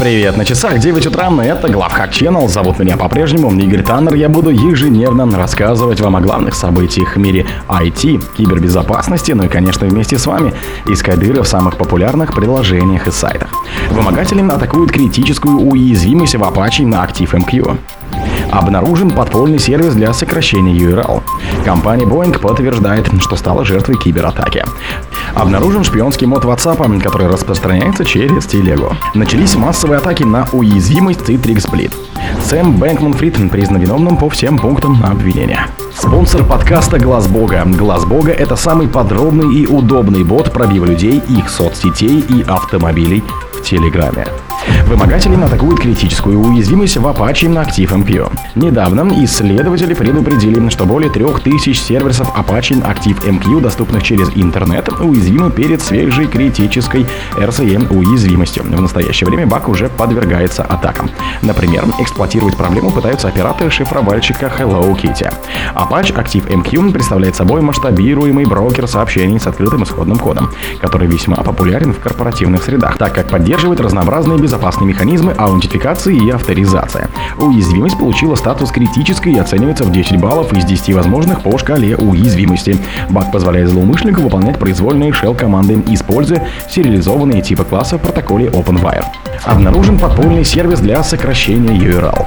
Привет, на часах 9 утра, это Главхак Channel, зовут меня по-прежнему Игорь Таннер, я буду ежедневно рассказывать вам о главных событиях в мире IT, кибербезопасности, ну и, конечно, вместе с вами искать дыры в самых популярных приложениях и сайтах. Вымогатели атакуют критическую уязвимость в Apache на ActiveMQ. Обнаружен подпольный сервис для сокращения URL. Компания Boeing подтверждает, что стала жертвой кибератаки. Обнаружен шпионский мод WhatsApp, который распространяется через телегу. Начались массовые атаки на уязвимость Citrix Bleed. Сэм Бэнкман Фрид признан виновным по всем пунктам обвинения. Спонсор подкаста Глаз Бога. Глаз Бога это самый подробный и удобный бот пробива людей, их соцсетей и автомобилей в Телеграме. Вымогатели атакуют критическую уязвимость в Apache на ActiveMQ. Недавно исследователи предупредили, что более 3000 сервисов Apache ActiveMQ, доступных через интернет, уязвимы перед свежей критической RCE уязвимостью. В настоящее время баг уже подвергается атакам. Например, эксплуатировать проблему пытаются операторы шифровальщика Hello Kitty. Apache ActiveMQ представляет собой масштабируемый брокер сообщений с открытым исходным кодом, который весьма популярен в корпоративных средах, так как поддерживает разнообразные безопасные механизмы аутентификации и авторизации. Уязвимость получила статус критической и оценивается в 10 баллов из 10 возможных по шкале уязвимости. Баг позволяет злоумышленнику выполнять произвольные shell-команды, используя сериализованные типы класса в протоколе OpenWire. Обнаружен подпольный сервис для сокращения URL.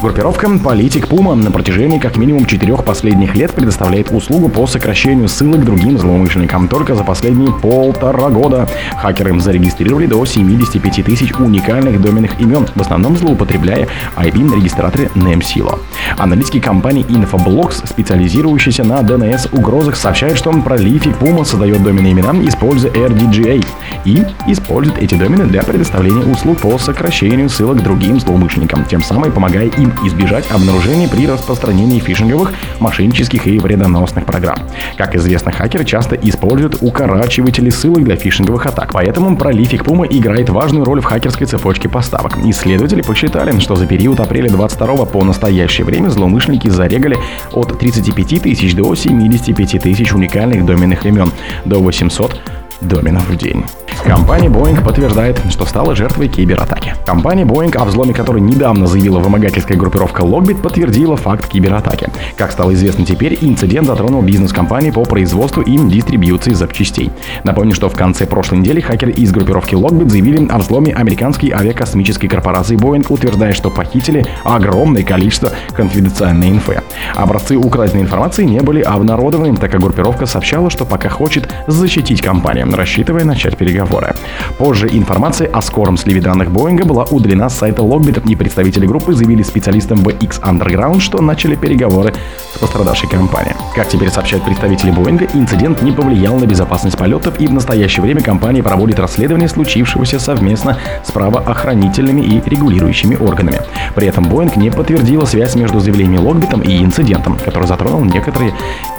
Группировка «Политик Пума» на протяжении как минимум четырех последних лет предоставляет услугу по сокращению ссылок другим злоумышленникам. Только за последние полтора года хакеры зарегистрировали до 75 тысяч уникальных доменных имен, в основном злоупотребляя IP-регистраторы NameSilo. Аналитики компании Infoblox, специализирующиеся на DNS-угрозах, сообщают, что Prolific Puma создает доменные имена, используя RDGA, и использует эти домены для предоставления услуг по сокращению ссылок другим злоумышленникам, тем самым помогая им избежать обнаружения при распространении фишинговых, мошеннических и вредоносных программ. Как известно, хакеры часто используют укорачиватели ссылок для фишинговых атак, поэтому Prolific Puma играет важную роль в хакерской цепочке поставок. Исследователи посчитали, что за период апреля 22 по настоящее время злоумышленники зарегали от 35 тысяч до 75 тысяч уникальных доменных имен, до 800 доменов в день. Компания Boeing подтверждает, что стала жертвой кибератаки. Компания Boeing, о взломе которой недавно заявила вымогательская группировка Logbit, подтвердила факт кибератаки. Как стало известно теперь, инцидент затронул бизнес-компании по производству и дистрибьюции запчастей. Напомню, что в конце прошлой недели хакеры из группировки Logbit заявили о взломе американской авиакосмической корпорации Boeing, утверждая, что похитили огромное количество конфиденциальной инфы. Образцы украденной информации не были обнародованы, так как группировка сообщала, что пока хочет защитить компанию, рассчитывая начать переговоры переговоры. Позже информация о скором сливе данных Боинга была удалена с сайта Logbit, и представители группы заявили специалистам VX Underground, что начали переговоры с пострадавшей компанией. Как теперь сообщают представители Боинга, инцидент не повлиял на безопасность полетов, и в настоящее время компания проводит расследование случившегося совместно с правоохранительными и регулирующими органами. При этом Боинг не подтвердила связь между заявлением Логбитом и инцидентом, который затронул некоторые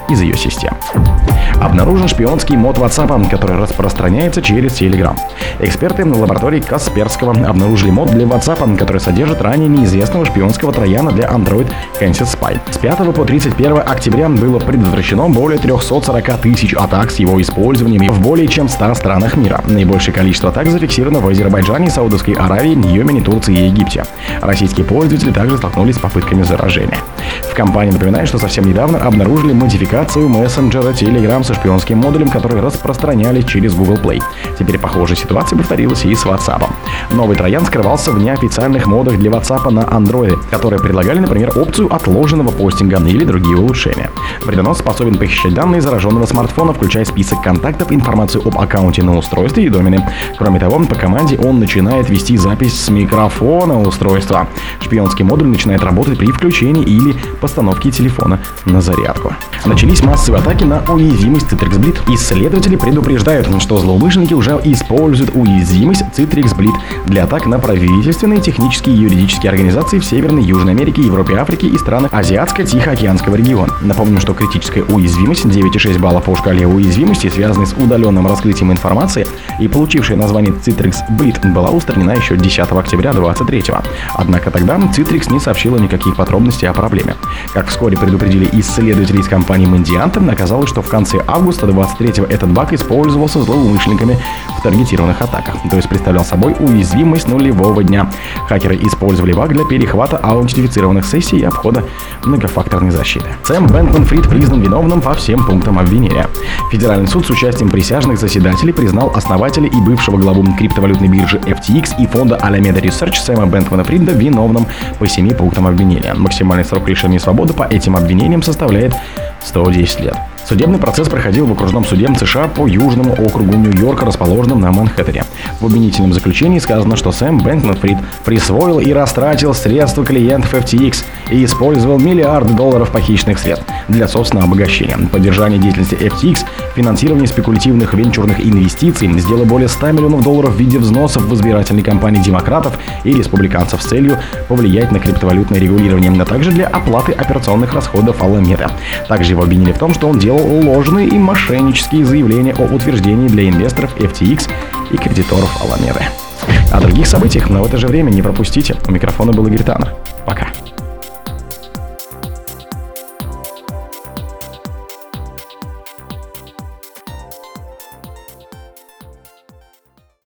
из ее систем. Обнаружен шпионский мод WhatsApp, который распространяется через Telegram. Эксперты на лаборатории Касперского обнаружили мод для WhatsApp, который содержит ранее неизвестного шпионского трояна для Android Kansas Spy. С 5 по 31 октября было предотвращено более 340 тысяч атак с его использованием в более чем 100 странах мира. Наибольшее количество атак зафиксировано в Азербайджане, Саудовской Аравии, Йемене, Турции и Египте. Российские пользователи также столкнулись с попытками заражения. В компании напоминают, что совсем недавно обнаружили модификацию мессенджера Telegram со шпионским модулем, который распространялись через Google Play. Теперь похожая ситуация повторилась и с WhatsApp. Новый троян скрывался в неофициальных модах для WhatsApp на Android, которые предлагали, например, опцию отложенного постинга или другие улучшения. Вредонос способен похищать данные зараженного смартфона, включая список контактов, информацию об аккаунте на устройстве и домене. Кроме того, по команде он начинает вести запись с микрофона устройства. Шпионский модуль начинает работать при включении или постановке телефона на зарядку. Начались массовые атаки на уязвимость Citrix Bleed. Исследователи предупреждают, что злоумышленники уже используют уязвимость Citrix Bleed для атак на правительственные, технические и юридические организации в Северной, Южной Америке, Европе, Африке и странах Азиатско-Тихоокеанского региона. Напомню, что критическая уязвимость 9,6 баллов по шкале уязвимости, связанной с удаленным раскрытием информации и получившая название Citrix Bleed, была устранена еще 10 октября 2023. Однако тогда Citrix не сообщила никаких подробностей о проблеме. Как вскоре предупредили исследователи из компании Mandiant, оказалось, что в конце августа 23 этот баг использовался злоумышленниками в таргетированных атаках, то есть представлял собой уязвимость нулевого дня. Хакеры использовали баг для перехвата аутентифицированных сессий и обхода многофакторной защиты. Сэм Бэнкман Фрид признан виновным по всем пунктам обвинения. Федеральный суд с участием присяжных заседателей признал основателя и бывшего главу криптовалютной биржи FTX и фонда Alameda Research Сэма Бэнкмана Фрида виновным по семи пунктам обвинения. Максимальный срок лишения свободы по этим обвинениям составляет 110 лет. Судебный процесс проходил в окружном суде США по Южному округу Нью-Йорка, расположенном на Манхэттене. В обвинительном заключении сказано, что Сэм Бэнкман-Фрид присвоил и растратил средства клиентов FTX и использовал миллиарды долларов похищенных средств для собственного обогащения. Поддержание деятельности FTX, финансирование спекулятивных венчурных инвестиций сделало более 100 миллионов долларов в виде взносов в избирательной кампании демократов и республиканцев с целью повлиять на криптовалютное регулирование, а также для оплаты операционных расходов Аламеда. Также его обвинили в том, что он делал ложные и мошеннические заявления о утверждении для инвесторов FTX и кредиторов Аламеды. О других событиях, но в это же время не пропустите. У микрофона был Игорь Таннер. Пока.